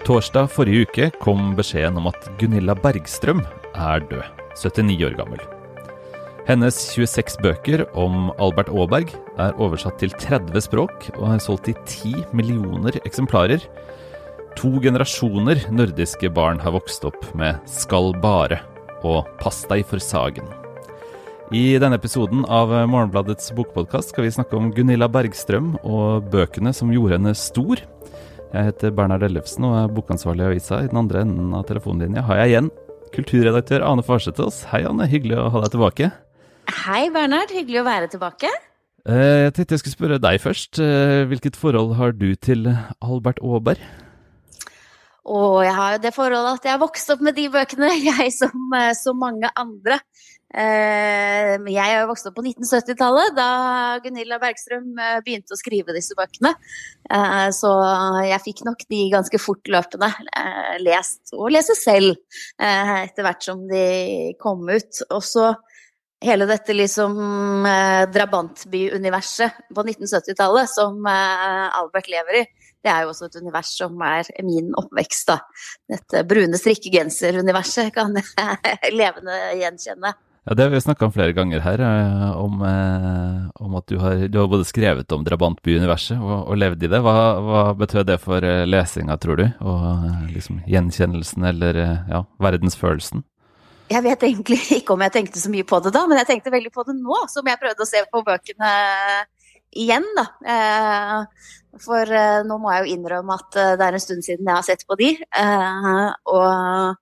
Torsdag forrige uke kom beskjeden om at Gunilla Bergstrøm er død, 79 år gammel. Hennes 26 bøker om Albert Aaberg er oversatt til 30 språk og er solgt i 10 millioner eksemplarer. To generasjoner nordiske barn har vokst opp med Skal bare og Pass deg for Sagen. I denne episoden av Morgenbladets bokpodkast skal vi snakke om Gunilla Bergstrøm og bøkene som gjorde henne stor. Jeg heter Bernhard Ellefsen og er bokansvarlig i avisa. I den andre enden av telefonlinja har jeg igjen kulturredaktør Ane Farsetås. Hei, Anne. Hyggelig å ha deg tilbake. Hei, Bernhard. Hyggelig å være tilbake. Eh, jeg tenkte jeg skulle spørre deg først. Eh, hvilket forhold har du til Albert Aaberg? Og jeg har jo det forholdet at jeg har vokst opp med de bøkene, jeg som eh, så mange andre. Eh, jeg har vokst opp på 1970-tallet, da Gunilla Bergstrøm eh, begynte å skrive disse bøkene. Så jeg fikk nok de ganske fortløpende lest, og lese selv, etter hvert som de kom ut. Og så hele dette liksom drabantby-universet på 1970-tallet som Albert lever i. Det er jo også et univers som er min oppvekst, da. Dette brune strikkegenser-universet kan jeg levende gjenkjenne. Ja, Det har vi snakka om flere ganger her, eh, om, eh, om at du har, du har, både skrevet om drabantby-universet og, og, levd i det. Hva, hva betød det for eh, lesinga, tror du? Og liksom gjenkjennelsen eller ja, verdensfølelsen? Jeg vet egentlig ikke om jeg tenkte så mye på det da, men jeg tenkte veldig på det nå, som jeg prøvde å se på bøkene igjen, da. For nå må jeg jo innrømme at det er en stund siden jeg har sett på de. Og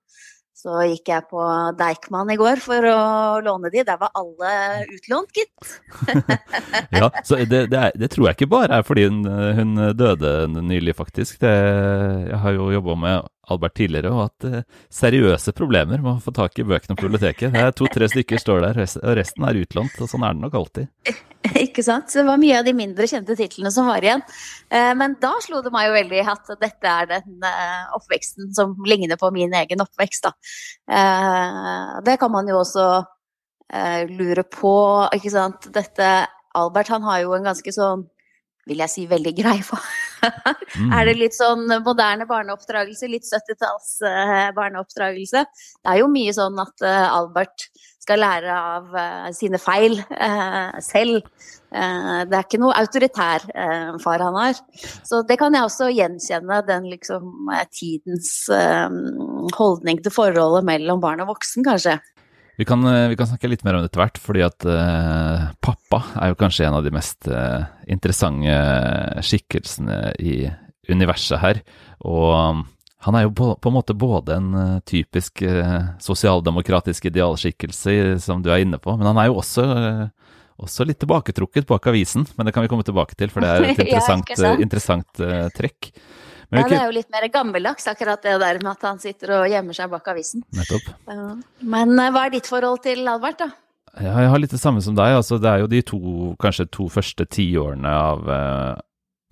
så gikk jeg på Deichman i går for å låne de. Der var alle utlånt, gitt. ja, så det, det, er, det, tror jeg ikke bare er fordi hun, hun døde nylig, faktisk. Det, jeg har jo jobba med Albert tidligere og hatt uh, seriøse problemer med å få tak i bøkene på biblioteket. Det er To-tre stykker står der, og resten er utlånt. og Sånn er det nok alltid. Ikke sant. Så det var mye av de mindre kjente titlene som var igjen. Uh, men da slo det meg jo veldig at dette er den uh, oppveksten som ligner på min egen oppvekst, da. det kan man jo også lure på, ikke sant. Dette Albert han har jo en ganske sånn vil jeg si, veldig grei. mm. Er det litt sånn moderne barneoppdragelse, litt 70-talls uh, barneoppdragelse? Det er jo mye sånn at uh, Albert skal lære av uh, sine feil selv. det er ikke noe autoritær far han har. Så det kan jeg også gjenkjenne, den liksom tidens holdning til forholdet mellom barn og voksen, kanskje. Vi kan, eh, vi kan, snakke litt mer om det etter hvert, fordi at uh, pappa er jo kanskje en av de mest uh, interessante skikkelsene i universet her. Og um, han er jo på, på, en måte både en uh, typisk sosialdemokratisk idealskikkelse, som du er inne på, men han er jo også, også litt tilbaketrukket bak avisen. Men det kan vi komme tilbake til, for det er et interessant, ja, interessant trekk. Ja, det er jo litt mer gammeldags, akkurat det der med at han sitter og gjemmer seg bak avisen. Nettopp. Men eh, hva er ditt forhold til Albert, da? Ja, jeg har litt det samme som deg. Altså, det er jo de to, kanskje to første tiårene av eh,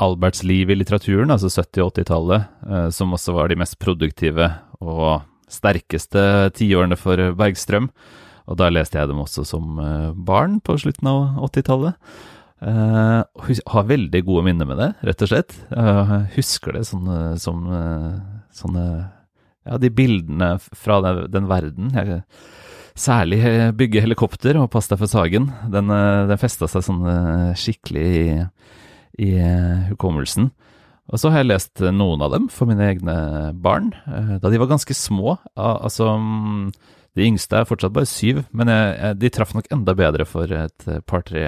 Alberts liv i litteraturen, altså 70- og 80-tallet, eh, som også var de mest produktive og sterkeste tiårene for Bergstrøm. Og da leste jeg dem også som eh, barn på slutten av 80-tallet. Uh, har veldig gode minner med det, rett og slett. Uh, husker det sånne, som uh, sånne Ja, de bildene fra den, den verden. Jeg, særlig bygge helikopter og pass deg for Sagen. Den, den festa seg sånn skikkelig i, i hukommelsen. Og så har jeg lest noen av dem for mine egne barn, da de var ganske små. Altså de yngste er fortsatt bare syv, men jeg, jeg, de traff nok enda bedre for et par-tre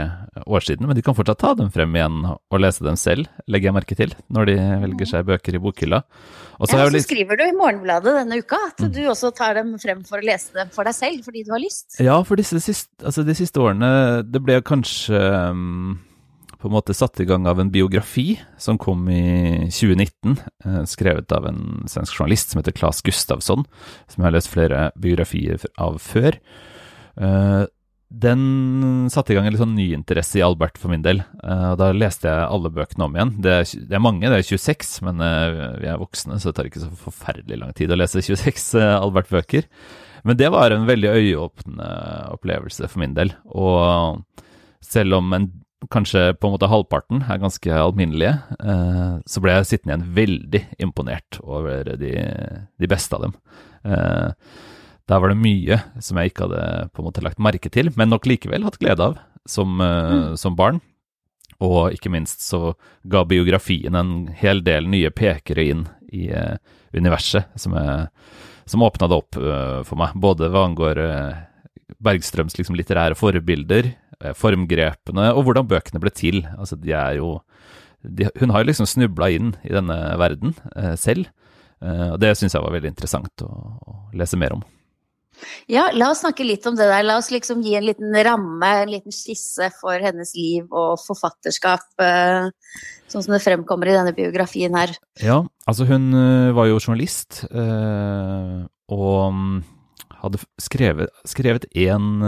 år siden. Men de kan fortsatt ta dem frem igjen og lese dem selv, legger jeg merke til, når de velger seg bøker i bokhylla. Og så, ja, så litt... skriver du i Morgenbladet denne uka at mm. du også tar dem frem for å lese dem for deg selv, fordi du har lyst. Ja, for siste, altså de siste årene Det ble kanskje um på en måte satt i gang av en biografi som kom i 2019, eh, skrevet av en svensk journalist som heter Claes Gustavsson, som jeg har lest flere biografier av før. Eh, den satte i gang en litt sånn ny interesse i Albert for min del. og da leste jeg alle bøkene om igjen. Det er, det er mange, det er 26, men vi er voksne, så det tar ikke så forferdelig lang tid å lese 26 uh, Albert-bøker. Men det var en veldig øyeåpnende opplevelse for min del. Og selv om en kanskje på en måte halvparten er ganske alminnelige, eh, så ble jeg sittende igjen veldig imponert over de, de beste av dem. Eh, der var det mye som jeg ikke hadde på en måte lagt merke til, men nok likevel hatt glede av som, mm. som barn. Og ikke minst så ga biografien en hel del nye pekere inn i universet, som, jeg, som åpna det opp for meg. Både hva angår Bergstrøms liksom, litterære forbilder, formgrepene, og hvordan bøkene ble til. Altså, de er jo de, Hun har jo liksom snubla inn i denne verden selv, og det syns jeg var veldig interessant å, å lese mer om. Ja, la oss snakke litt om det der. La oss liksom gi en liten ramme, en liten skisse for hennes liv og forfatterskap, eh, sånn som det fremkommer i denne biografien her. Ja, altså hun eh, var jo journalist, eh, og mm, hadde skrevet, skrevet en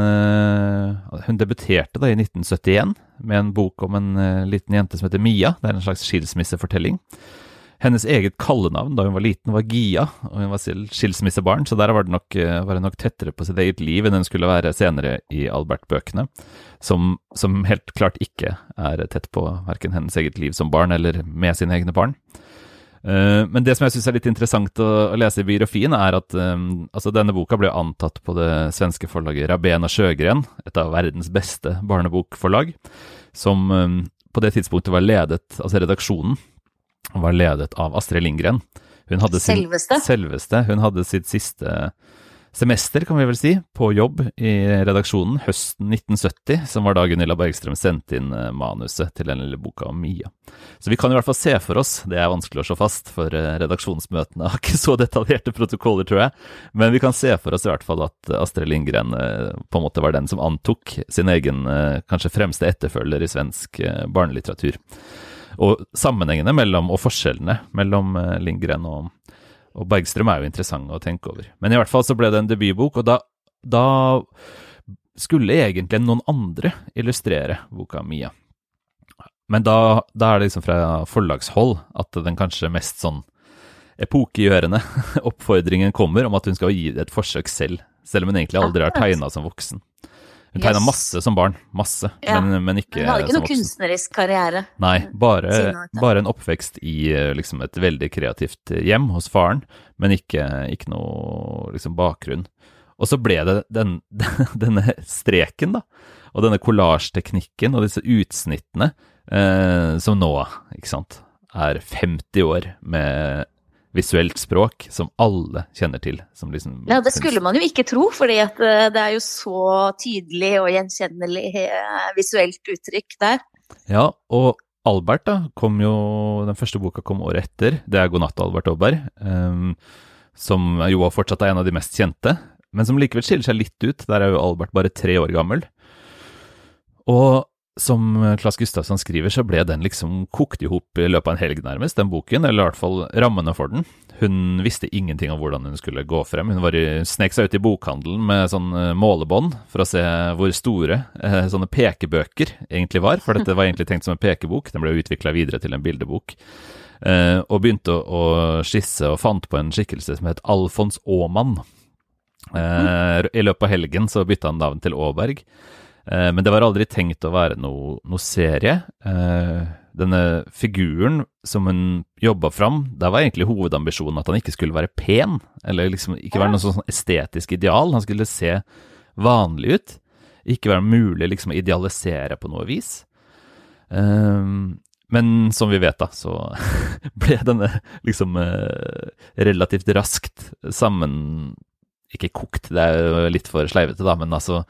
Hun debuterte da i 1971 med en bok om en liten jente som heter Mia. Det er en slags skilsmissefortelling. Hennes eget kallenavn da hun var liten, var Gia, og hun var selv skilsmissebarn, så der var, det nok, eh, var hun nok tettere på sitt eget liv enn hun skulle være senere i Albert-bøkene, som, som, helt klart ikke er tett på verken hennes eget liv som barn eller med sine egne barn. Uh, men det som jeg syns er litt interessant å, lese i biografien, er at um, altså denne boka ble antatt på det svenske forlaget Rabena Sjøgren, et av verdens beste barnebokforlag, som um, på det tidspunktet var ledet, altså redaksjonen, var ledet av Astrid Lindgren. Hun hadde sin, selveste. selveste. Hun hadde sitt siste semester, kan vi vel si, på jobb i redaksjonen høsten 1970, som var da Gunilla Bergstrøm sendte inn eh, manuset til den lille boka om Mia. Så vi kan i hvert fall se for oss, det er vanskelig å slå fast, for eh, redaksjonsmøtene har ikke så detaljerte protokoller, tror jeg, men vi kan se for oss i hvert fall at Astrid Lindgren eh, på en måte var den som antok sin egen kanskje fremste etterfølger i svensk barnelitteratur. Og sammenhengene mellom, og forskjellene mellom Lindgren og, og, Bergstrøm er jo interessant å tenke over. Men i hvert fall så ble det en debutbok, og da, da skulle egentlig noen andre illustrere boka Mia. Men da, da, er det liksom fra forlagshold at den kanskje mest sånn epokegjørende oppfordringen kommer om at hun skal gi det et forsøk selv, selv om hun egentlig aldri har tegna som voksen. Hun tegna yes. masse som barn, masse, ja. men, men, ikke voksen. Hun hadde ikke noe kunstnerisk karriere. Nei, bare, bare, en oppvekst i eh, liksom, et veldig kreativt hjem hos faren, men ikke, ikke noe liksom, bakgrunn. Og så ble det den, denne streken, da, og denne kollasjteknikken og disse utsnittene, eh, som nå, ikke sant, er 50 år med visuelt språk som alle kjenner til. Liksom ja, det skulle man jo ikke tro, fordi eh, det er jo så tydelig og gjenkjennelig eh, visuelt uttrykk der. Ja, og Albert da, kom jo, den første boka kom året etter. Det er 'God natt, Albert Aaberg', um, som jo fortsatt er en av de mest kjente, men som likevel skiller seg litt ut. Der er jo Albert bare tre år gammel. Og som Klas Gustavsson skriver, så ble den liksom kokt i hop i løpet av en helg, nærmest, den boken. Eller i hvert fall rammene for den. Hun visste ingenting om hvordan hun skulle gå frem. Hun var i, snek seg ut i bokhandelen med sånn eh, målebånd for å se hvor store eh, sånne pekebøker egentlig var. For dette var egentlig tenkt som en pekebok. Den ble utvikla videre til en bildebok. Eh, og begynte å, å, skisse og fant på en skikkelse som het Alfons Aamann. Eh, I løpet av helgen så bytta han navn til Aaberg. Eh, men det var aldri tenkt å være noe, noe serie. Eh, denne figuren som hun jobba fram, der var egentlig hovedambisjonen at han ikke skulle være pen, eller liksom ikke være noe sånn estetisk ideal. Han skulle se vanlig ut. Ikke være mulig liksom å idealisere på noe vis. Um, men som vi vet, da, så ble denne liksom relativt raskt sammen ikke kokt, det er jo litt for sleivete, da, men altså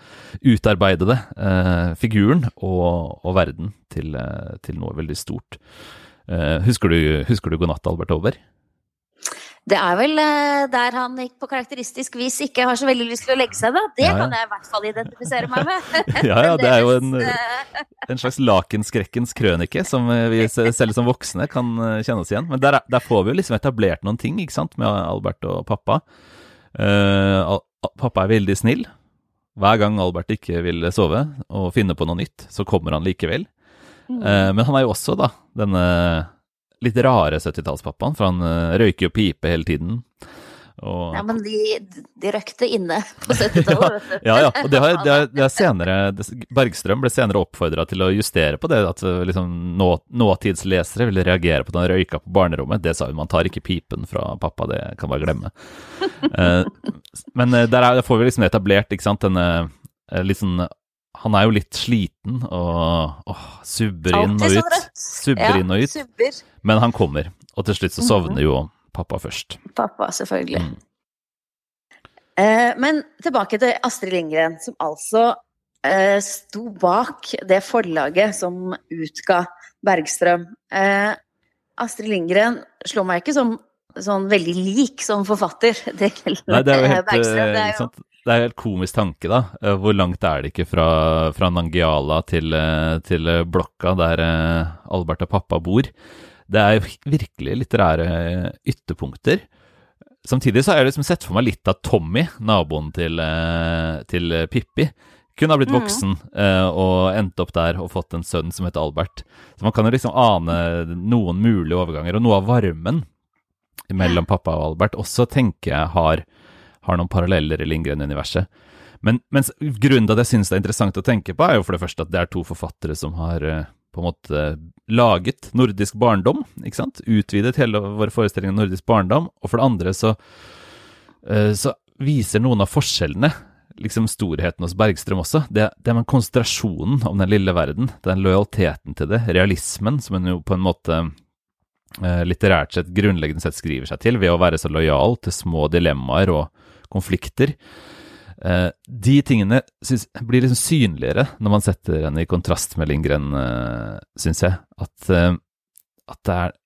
utarbeidede eh, figuren og, og, verden til, eh, til, noe veldig stort. Eh, husker, du, husker du 'God natt, Albert Aaber'? Det er vel eh, der han på karakteristisk vis ikke har så veldig lyst til å legge seg, da. Det ja, ja. kan jeg i hvert fall identifisere meg med. ja, ja, det er jo en, en slags lakenskrekkens krønike som vi selv som voksne kan kjenne oss igjen. Men der, der får vi jo liksom etablert noen ting, ikke sant, med Albert og pappa. Uh, pappa er veldig snill. Hver gang Albert ikke vil sove og finne på noe nytt, så kommer han likevel. Mm. Uh, men han er jo også da denne litt rare 70-tallspappaen, for han uh, røyker jo pipe hele tiden. Og, Ja, men de, de røkte inne på 70-tallet, vet du. ja, ja. Og det har, det har, det har senere Bergstrøm ble senere oppfordra til å justere på det, at eh, liksom, nå, nåtidslesere ville reagere på at han røyka på barnerommet. Det sa hun, man tar ikke pipen fra pappa, det kan bare glemme. Eh, men eh, der, er, der får vi liksom etablert, ikke sant, denne eh, litt sånn Han er jo litt sliten og åh, subber inn og sånn ut. Subber ja, inn og ut. subber. Men han kommer, og til slutt så sovner jo pappa først. Pappa, selvfølgelig. Mm. Eh, men tilbake til Astrid Lindgren, som altså eh, sto bak det forlaget som utga Bergstrøm. Eh, Astrid Lindgren slår meg ikke som sånn veldig lik som forfatter til Nei, det er jo helt, Bergstrøm. eh, Det er jo? Det er helt komisk tanke, da. Hvor langt er det ikke fra, fra Nangiala til, til blokka der Albert og pappa bor? Det er virkelig litterære ytterpunkter. Samtidig så har jeg liksom sett for meg litt av Tommy, naboen til, eh, til Pippi. Kunne ha blitt Mhm. voksen mm. og endt opp der og fått en sønn som heter Albert. Så man kan jo liksom ane noen mulige overganger, og noe av varmen mellom pappa og Albert også tenker jeg har, har noen paralleller i Lindgren-universet. Men grunnen til at jeg syns det er interessant å tenke på, er jo for det første at det er to forfattere som har eh, på en måte laget nordisk barndom, ikke sant? Utvidet hele våre forestilling om nordisk barndom. Og for det andre så, eh, så viser noen av forskjellene liksom storheten hos Bergstrøm også. Det, det med konsentrasjonen om den lille verden, den lojaliteten til det, realismen, som hun jo på en måte eh, litterært sett grunnleggende sett skriver seg til ved å være så lojal til små dilemmaer og konflikter. Eh, de tingene blir liksom synligere når man setter henne i kontrast med Lindgren, uh, syns jeg. At, eh, at det er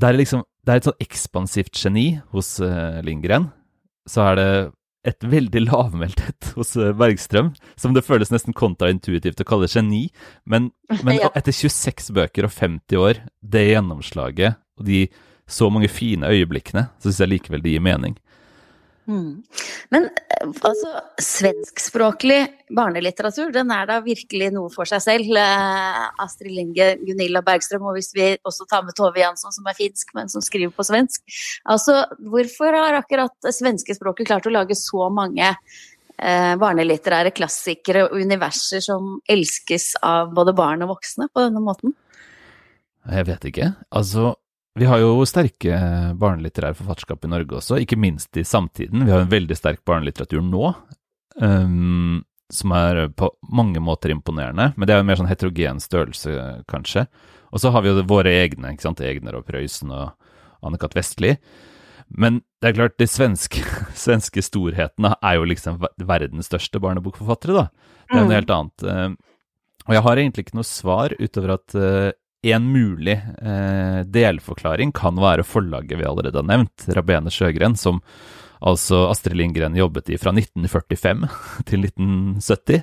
Det er liksom Det er et sånn ekspansivt geni hos Lindgren. Så er det et veldig lavmælthet hos Bergstrøm, som det føles nesten kontraintuitivt å kalle geni. Men, men Ja. etter 26 bøker og 50 år, det gjennomslaget og de så mange fine øyeblikkene, så syns jeg likevel det gir mening. Mm. Men eh, altså, svenskspråklig barnelitteratur, den er da virkelig noe for seg selv. Eh, Astrid Linge, Gunilla Bergstrøm, og hvis vi også tar med Tove Jansson, som er finsk, men som skriver på svensk. Altså, hvorfor har akkurat svenskespråket svenske språket klart å lage så mange eh, barnelitterære klassikere og universer som elskes av både barn og voksne på denne måten? Jeg vet ikke. Altså, vi har jo sterke barnelitterære forfatterskap i Norge også, ikke minst i samtiden. Vi har en veldig sterk barnelitteratur nå, um, som er på mange måter imponerende. Men det er jo en mer sånn heterogen størrelse, kanskje. Og så har vi jo våre egne, ikke sant. Egner og Prøysen og Anne-Cath. Vestli. Men det er klart, de svenske, svenske storhetene er jo liksom verdens største barnebokforfattere, da. Det er Mm. noe helt annet. Eh, Og jeg har egentlig ikke noe svar utover at eh, en mulig eh, delforklaring kan være forlaget vi allerede har nevnt, Rabene Sjøgren, som altså Astrid Lindgren jobbet i fra 1945 til 1970.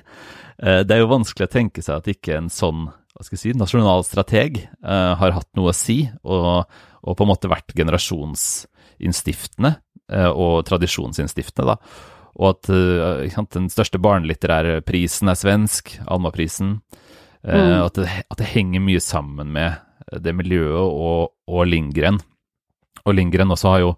Eh, det er jo vanskelig å tenke seg at ikke en sånn hva skal jeg si, nasjonal strateg eh, har hatt noe å si, og, og på en måte vært generasjonsinnstiftende eh, og tradisjonsinnstiftende, da. Og at eh, sant, den største barnelitterære prisen er svensk, Almaprisen. Eh, Mm. at, det, at det henger mye sammen med det miljøet og, og Lindgren. Og Lindgren også har jo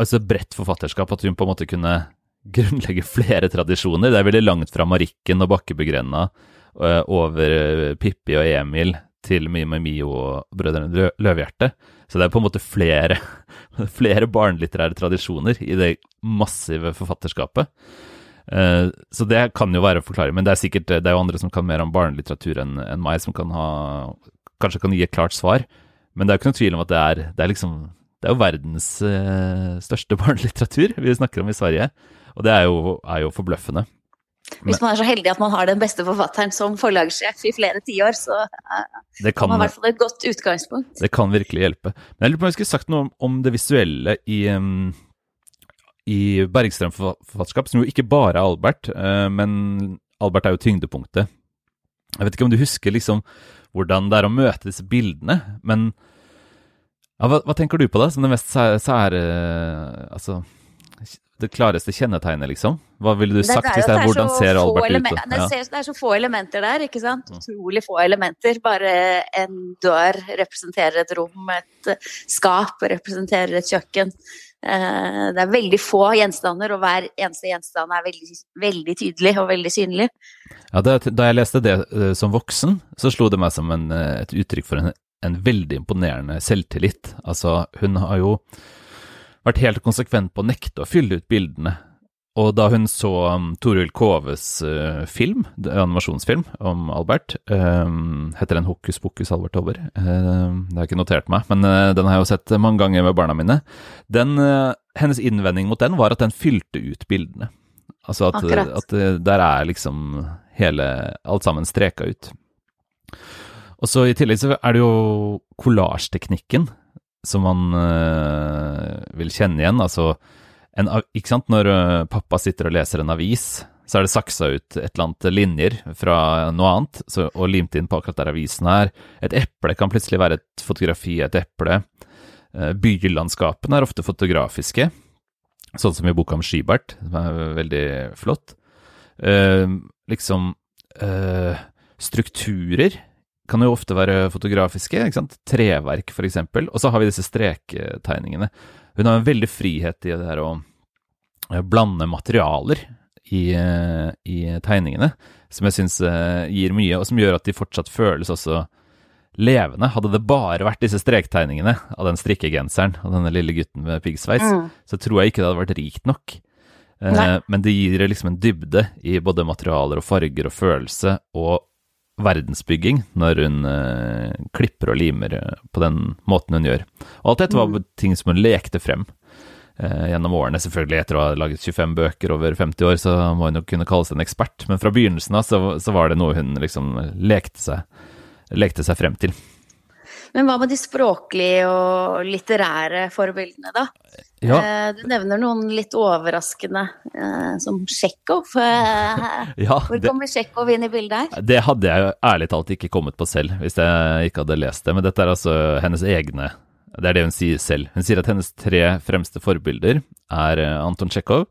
altså bredt forfatterskap, at hun på en måte kunne grunnlegge flere tradisjoner. Det er veldig langt fra Marikken og Bakkebugrenna eh, over eh, Pippi og Emil til Mime Mio og Brødrene Lø Løvehjerte. Så det er på en måte flere, flere barnelitterære tradisjoner i det massive forfatterskapet. Eh, Så det kan jo være forklaring, men det er sikkert det er jo andre som kan mer om barnelitteratur enn en meg, som kan ha kanskje kan gi et klart svar. Men det er jo ikke noen tvil om at det er, det er liksom det er jo verdens eh, største barnelitteratur vi snakker om i Sverige, og det er jo, er jo forbløffende. Hvis man er så heldig at man har den beste forfatteren som forlagssjef i flere tiår, så eh, Det kan, man i hvert fall et godt utgangspunkt. det kan virkelig hjelpe. Men jeg lurer på om jeg skulle sagt noe om, om det visuelle i, um, i Bergstrøm forfatterskap, som jo ikke bare er Albert, eh, men Albert er jo tyngdepunktet. Jeg vet ikke om du husker liksom hvordan det er å møte disse bildene, men ja, hva, hva tenker du på da, som det mest sære, sære Altså, det klareste kjennetegnet, liksom? Hva ville du sagt hvis det er hvordan ser Albert ut? Det, Ja. det er så få elementer der, ikke sant? Mm. Utrolig få elementer. Bare en dør representerer et rom, et eh, skap representerer et kjøkken. Eh, Det er veldig få gjenstander, og hver eneste gjenstand er veldig, veldig tydelig og veldig synlig. Ja, da, jeg leste det eh, som voksen, så slo det meg som en, et uttrykk for en, en veldig imponerende selvtillit. Altså, hun har jo vært helt konsekvent på å nekte å fylle ut bildene. Og da hun så um, Toril Koves uh, film, animasjonsfilm om Albert, um, heter den Hokus pokus Albert Over? Uh, det har jeg ikke notert meg, men uh, den har jeg jo sett mange ganger med barna mine. Den, eh, hennes innvending mot den var at den fylte ut bildene. Altså at, at eh, der er liksom hele Alt sammen streka ut. Og så i tillegg så er det jo kollasjteknikken som man eh, vil kjenne igjen. Altså en, ikke sant, når eh, pappa sitter og leser en avis, så er det saksa ut et eller annet linjer fra noe annet så, og limt inn på akkurat der avisen er. Et eple kan plutselig være et fotografi et eple. Eh, Bylandskapene er ofte fotografiske, sånn som i boka om Skibert, som er veldig flott. Uh, liksom uh, Strukturer kan jo ofte være fotografiske, ikke sant? treverk for eksempel, og så har vi disse strektegningene. Hun har en veldig frihet i det her å eh, blande materialer i, eh, i tegningene, som jeg syns gir mye, og som gjør at de fortsatt føles også levende. Hadde det bare vært disse strektegningene av den strikkegenseren og denne lille gutten med piggsveis, Mm. så tror jeg ikke det hadde vært rikt nok. Eh, Nei. men det gir liksom en dybde i både materialer og farger og følelse og verdensbygging når hun eh, klipper og limer eh, på den måten hun gjør. Og alt dette var Mm. ting som hun lekte frem eh, gjennom årene. Selvfølgelig etter å ha laget 25 bøker over 50 år, så må hun jo kunne kalle seg en ekspert. Men fra begynnelsen av så, så var det noe hun liksom lekte seg, lekte seg frem til. Men hva med de språklige og litterære forbildene, da? Ja, Eh, Du nevner noen litt overraskende, eh, som Tsjekhov. Eh, ja Hvor kommer Tsjekhov inn i bildet her? Det hadde jeg jo ærlig talt ikke kommet på selv, hvis jeg ikke hadde lest det. Men dette er altså hennes egne Det er det hun sier selv. Hun sier at hennes tre fremste forbilder er eh, Anton Tsjekhov,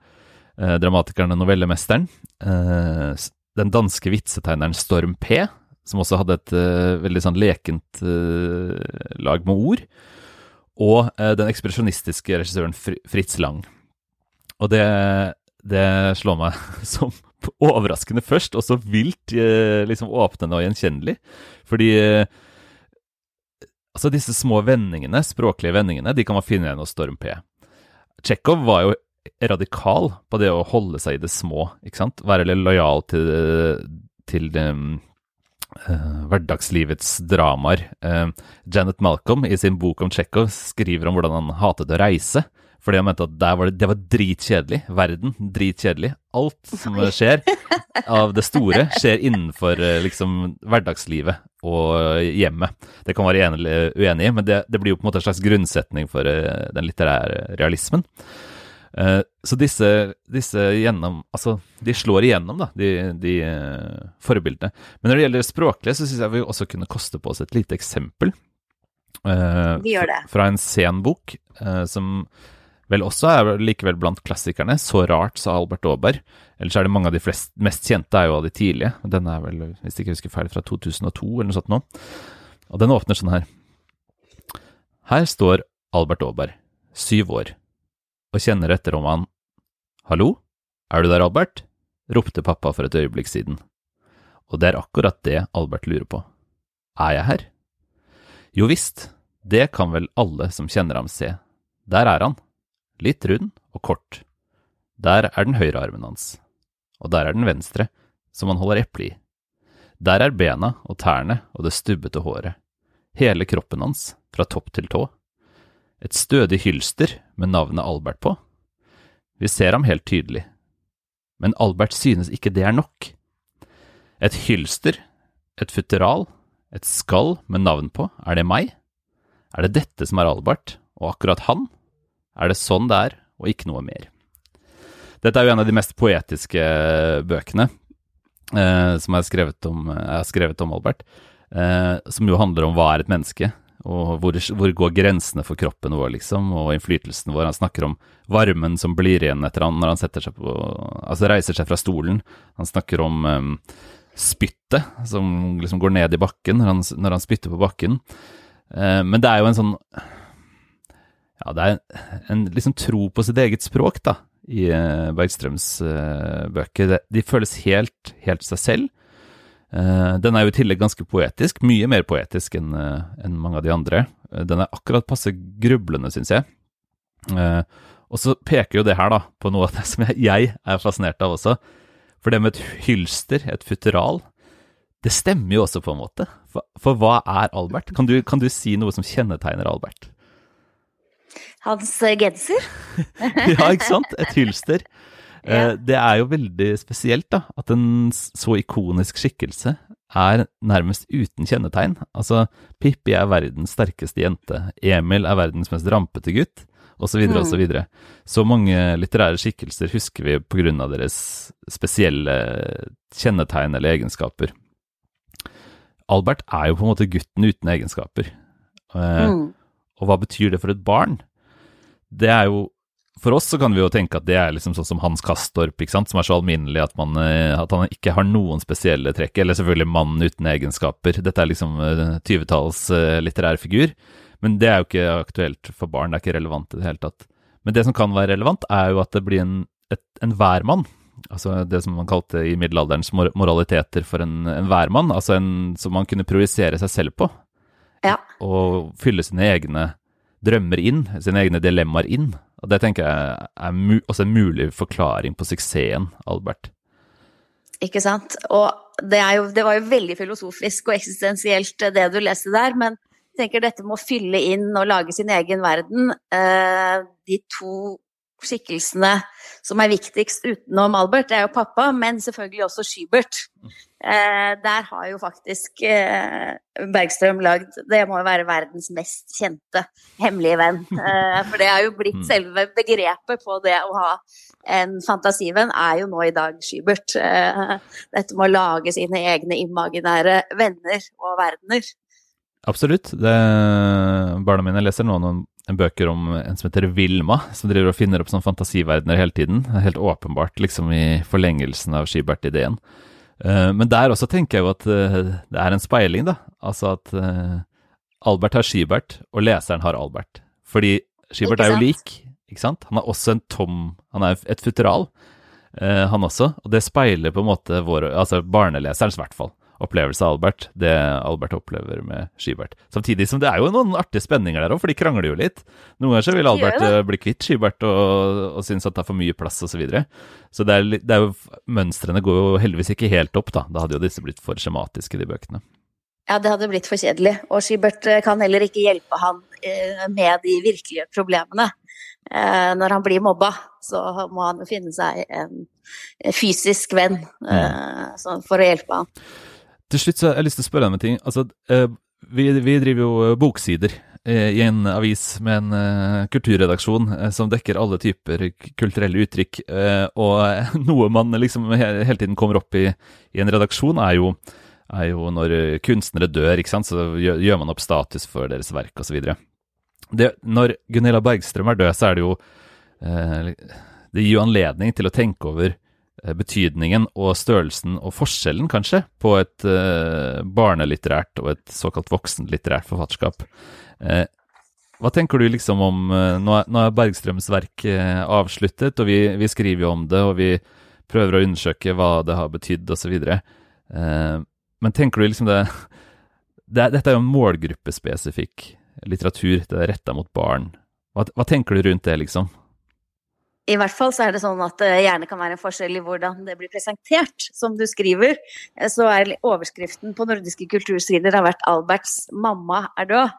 eh, dramatikeren og novellemesteren, den danske vitsetegneren Storm P, som også hadde et veldig sånn lekent lag med ord, og eh, den ekspresjonistiske regissøren Fritz Lang. Og det, det slår meg som overraskende først, og så vilt eh, liksom åpnende og gjenkjennelig. Fordi eh, altså disse små vendingene, språklige vendingene, de kan man finne igjen hos Storm P. Tsjekhov var jo radikal på det å holde seg i det små, ikke sant? Være lojal til, til um, eh, hverdagslivets dramaer. Uh, Janet Malcolm i sin bok om Tsjekhov skriver om hvordan han hatet å reise. Fordi han mente at var det, det var dritkjedelig. Verden, dritkjedelig. Alt som skjer av det store, skjer innenfor uh, liksom hverdagslivet og hjemmet. Det kan være enig uenig i, men det, det blir jo på en måte en slags grunnsetning for den litterære realismen. Eh, Så disse, disse gjennom Altså, de slår igjennom, da, de, de eh, forbildene. Men når det gjelder språklige, så syns jeg vi også kunne koste på oss et lite eksempel. eh, Vi gjør det. Fra en sen bok, som vel også er likevel blant klassikerne. 'Så rart', sa Albert Aaberg. Ellers er det mange av de flest, mest kjente er jo av de tidlige. Denne er vel, hvis jeg ikke husker feil, fra 2002 eller noe sånt nå. Og den åpner sånn her. Her står Albert Aaberg, syv år, og kjenner etter om han Hallo, er du der, Albert? ropte pappa for et øyeblikk siden. Og det er akkurat det Albert lurer på. Er jeg her? Jo visst, det kan vel alle som kjenner ham se. Der er han, litt rund og kort. Der er den høyre armen hans, og der er den venstre, som han holder eplet i. Der er bena og tærne og det stubbete håret, hele kroppen hans, fra topp til tå. Et stødig hylster med navnet Albert på. Vi ser ham helt tydelig. Men Albert synes ikke det er nok. Et hylster, et futteral, et skall med navn på, er det meg? Er det dette som er Albert, og akkurat han? Er det sånn det er, og ikke noe mer? Dette er jo en av de mest poetiske bøkene eh, som er skrevet om, er skrevet om Albert, eh, som jo handler om hva er et menneske, Og hvor, hvor, går grensene for kroppen vår, liksom, og innflytelsen vår? Han snakker om varmen som blir igjen etter han når han setter seg på Altså reiser seg fra stolen. Han snakker om um, spyttet som liksom går ned i bakken når han, når han spytter på bakken. Uh, men det er jo en sånn Ja, det er en, en liksom tro på sitt eget språk, da, i uh, Bergstrøms uh, bøker. De føles helt, helt seg selv. Uh, den er jo i tillegg ganske poetisk, mye mer poetisk enn uh, en mange av de andre. Uh, den er akkurat passe grublende, syns jeg. og så peker jo det her da på noe av det som jeg er fascinert av også. For det med et hylster, et futteral, det stemmer jo også på en måte. For, for hva er Albert? Kan du, kan du si noe som kjennetegner Albert? Hans genser? ja, ikke sant? Et hylster. Ja. Eh, det er jo veldig spesielt da, at en så ikonisk skikkelse er nærmest uten kjennetegn. Altså, Pippi er verdens sterkeste jente, Emil er verdens mest rampete gutt, osv., mm. osv. Så, så mange litterære skikkelser husker vi av deres spesielle kjennetegn eller egenskaper. Albert er jo på en måte gutten uten egenskaper. Eh, mm. Og hva betyr det for et barn? Det er jo for oss så kan vi jo tenke at det er liksom sånn som Hans Kastorp, ikke sant? som er så alminnelig at, man, eh, at han ikke har noen spesielle trekk. Eller selvfølgelig mannen uten egenskaper. Dette er liksom 20-talls uh, uh, litterær figur. Men det er jo ikke aktuelt for barn, det er ikke relevant i det hele tatt. Men det som kan være relevant, er jo at det blir en, et, en værmann. Altså det som man kalte i middelalderens moraliteter for en, en værmann. Altså en som man kunne projisere seg selv på. Ja. Og fylle sine egne drømmer inn, sine egne dilemmaer inn. Og Det tenker jeg er også en mulig forklaring på suksessen, Albert. Ikke sant. Og det, jo, det, var jo veldig filosofisk og eksistensielt det du leste der, men jeg tenker dette med å fylle inn og lage sin egen verden, eh, de to skikkelsene som er viktigst utenom Albert, det er jo pappa, men selvfølgelig også Skybert. Eh, der har jo faktisk eh, Bergstrøm lagd Det må jo være verdens mest kjente hemmelige venn. Eh, for det er jo blitt mm. selve begrepet på det å ha en fantasivenn, er jo nå i dag Skybert. Eh, dette med å lage sine egne imaginære venner og verdener. Absolutt. Det, barna mine leser nå noen bøker om en som heter Vilma, som driver og finner opp sånne fantasiverdener hele tiden. Helt åpenbart liksom i forlengelsen av Skybert-ideen. Uh, men der også tenker jeg jo at uh, det er en speiling, da. Altså at uh, Albert har Skibert, og leseren har Albert. Fordi Skibert er jo lik, ikke sant? Han er også en tom Han er et futteral, han også. Og det speiler på en måte vår, altså barneleserens, i hvert fall opplevelse av Albert, det Albert opplever med Skibert. Samtidig som det er jo noen artige spenninger der òg, for de krangler jo litt. Noen ganger så vil Albert uh, bli kvitt Skibert og, og synes at det er for mye plass osv. Så, videre. så det er, det er jo, mønstrene går jo heldigvis ikke helt opp, da. Da hadde jo disse blitt for skjematiske, de bøkene. Ja, det hadde blitt for kjedelig. Og Skybert eh, kan heller ikke hjelpe han eh, med de virkelige problemene. Når han blir mobba, så må han finne seg en fysisk venn for å hjelpe han. Til slutt så har jeg lyst til å spørre deg om en ting. Altså, eh, vi, vi, driver jo eh, boksider eh, i en avis med en kulturredaksjon som dekker alle typer kulturelle uttrykk. Og noe man liksom hele tiden kommer opp i i en redaksjon, er jo, er jo når kunstnere dør, ikke sant? så gjør man opp status for deres verk osv. Når Gunilla Bergstrøm er død, så er det jo Det gir jo anledning til å tenke over betydningen og størrelsen og forskjellen, kanskje, på et uh, barnelitterært og et såkalt voksenlitterært forfatterskap. Uh, hva tenker du liksom om Nå er, er Bergstrøms verk avsluttet, og vi, vi, skriver jo om det, og vi prøver å undersøke hva det har betydd, osv. Uh, men tenker du liksom det, det Dette er jo målgruppespesifikk litteratur, det er retta mot barn. Hva, hva tenker du rundt det, liksom? I hvert fall så er det sånn at det gjerne kan være en forskjell i hvordan det blir presentert. Som du skriver, eh, så er overskriften på nordiske kultursider har vært 'Alberts mamma er død'.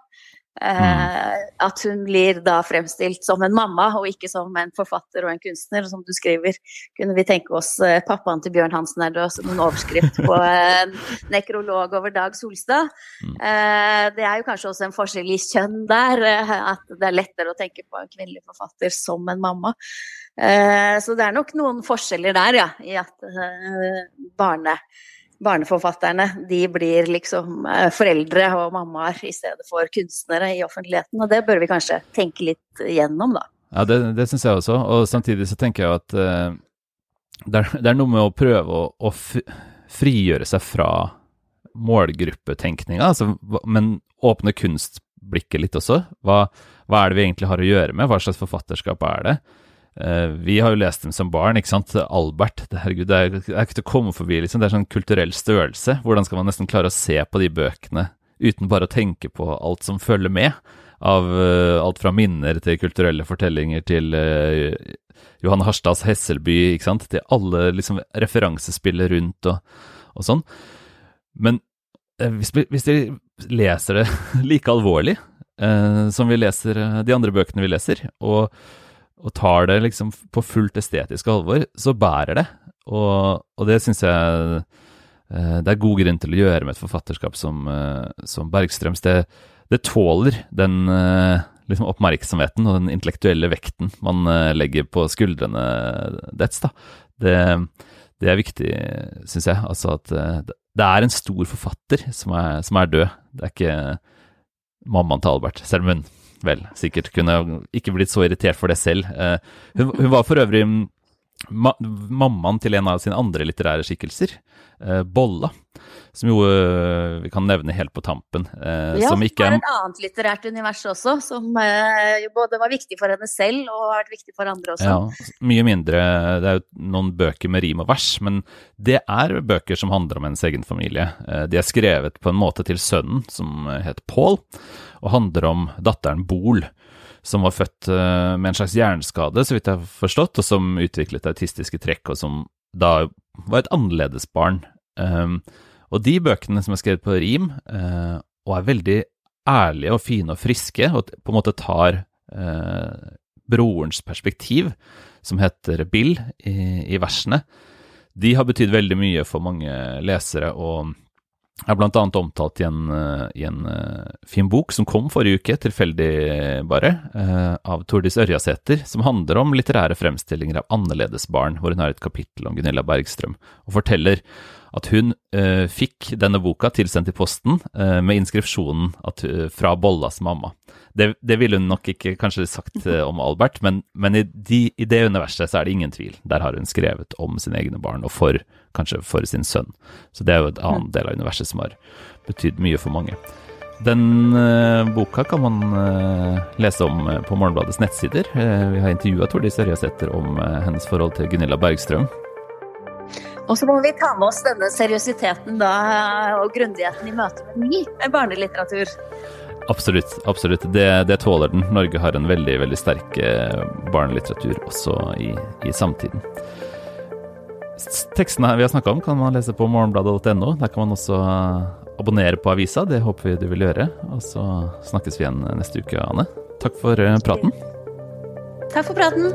Mm. At hun blir da fremstilt som en mamma, og ikke som en forfatter og en kunstner. Som du skriver, kunne vi tenke oss eh, pappaen til Bjørn Hansen er død som en overskrift på en nekrolog over Dag Solstad. Mm. Det er jo kanskje også en forskjell i kjønn der, at det er lettere å tenke på en kvinnelig forfatter som en mamma. Så det er nok noen forskjeller der, ja, i at barne barneforfatterne de blir liksom eh, foreldre og mammaer i stedet for kunstnere i offentligheten. Og det bør vi kanskje tenke litt gjennom, da. Ja, det, det syns jeg også. Og samtidig så tenker jeg at uh, det, er, det, er, noe med å prøve å, å frigjøre seg fra målgruppetenkninga, altså, men åpne kunstblikket litt også. Hva, hva, er det vi egentlig har å gjøre med? Hva slags forfatterskap er det? Uh, vi har jo lest dem som barn, ikke sant. Albert, det, herregud, det er, det er ikke til å komme forbi, liksom. Det er sånn kulturell størrelse. Hvordan skal man nesten klare å se på de bøkene uten bare å tenke på alt som følger med? Av uh, alt fra minner til kulturelle fortellinger til uh, Johan Harstads Hesselby, ikke sant. Til alle liksom referansespillet rundt og, og sånn. Men hvis, hvis de leser det like alvorlig som vi leser de andre bøkene vi leser, og og tar det liksom på fullt estetisk alvor, så bærer det. Og, og det syns jeg eh, det er god grunn til å gjøre med et forfatterskap som, eh, som Bergstrøms. Det, det, tåler den eh, liksom oppmerksomheten og den intellektuelle vekten man legger på skuldrene dets. da. Det, det er viktig, syns jeg. Altså at det er en stor forfatter som er, som er død. Det er ikke mammaen til Albert, selv om hun vel sikkert kunne ikke blitt så irritert for det selv. Eh, hun, hun var for øvrig ma mammaen til en av sine andre litterære skikkelser, eh, Bolla, som jo eh, vi kan nevne helt på tampen. Eh, ja, som ikke er et annet litterært univers også, som eh, både var viktig for henne selv og har vært viktig for andre også. Ja, mye mindre. Det er jo noen bøker med rim og vers, men det er bøker som handler om hennes egen familie. De er skrevet på en måte til sønnen, som heter Paul og handler om datteren Bol, som var født med en slags hjerneskade, så vidt jeg har forstått, og som utviklet autistiske trekk, og som da var et annerledesbarn. Um, og de bøkene som er skrevet på rim, eh, og er veldig ærlige og fine og friske, og på en måte tar eh, brorens perspektiv, som heter Bill, i, i versene, de har betydd veldig mye for mange lesere. og er blant annet omtalt i en, eh, i en uh, fin bok som kom forrige uke, tilfeldig bare, uh, av Tordis Ørjasæter, som handler om litterære fremstillinger av annerledesbarn, hvor hun har et kapittel om Gunilla Bergstrøm, og forteller at hun fikk denne boka tilsendt i posten med inskripsjonen at, fra Bollas mamma. Det, det, ville hun nok ikke kanskje sagt om Albert, men, men i, de, i, det universet så er det ingen tvil. Der har hun skrevet om sine egne barn, og for kanskje for sin sønn. Så det er jo et annet del av universet som har betydd mye for mange. Den uh, boka kan man uh, lese om uh, på Morgenbladets nettsider. vi har intervjua Tordis Ørjasæter om hennes forhold til Gunilla Bergstrøm. Og så må vi ta med oss denne seriøsiteten da, og grundigheten i møte med ny barnelitteratur. Absolutt. absolutt. Det, det, tåler den. Norge har en veldig veldig sterk barnelitteratur også i, i samtiden. Tekstene vi har snakka om, kan man lese på morgenbladet.no. Der kan man også eh, abonnere på avisa. Det håper vi du vil gjøre. Og så snakkes vi igjen neste uke, Anne. Takk for eh, praten. Takk for praten.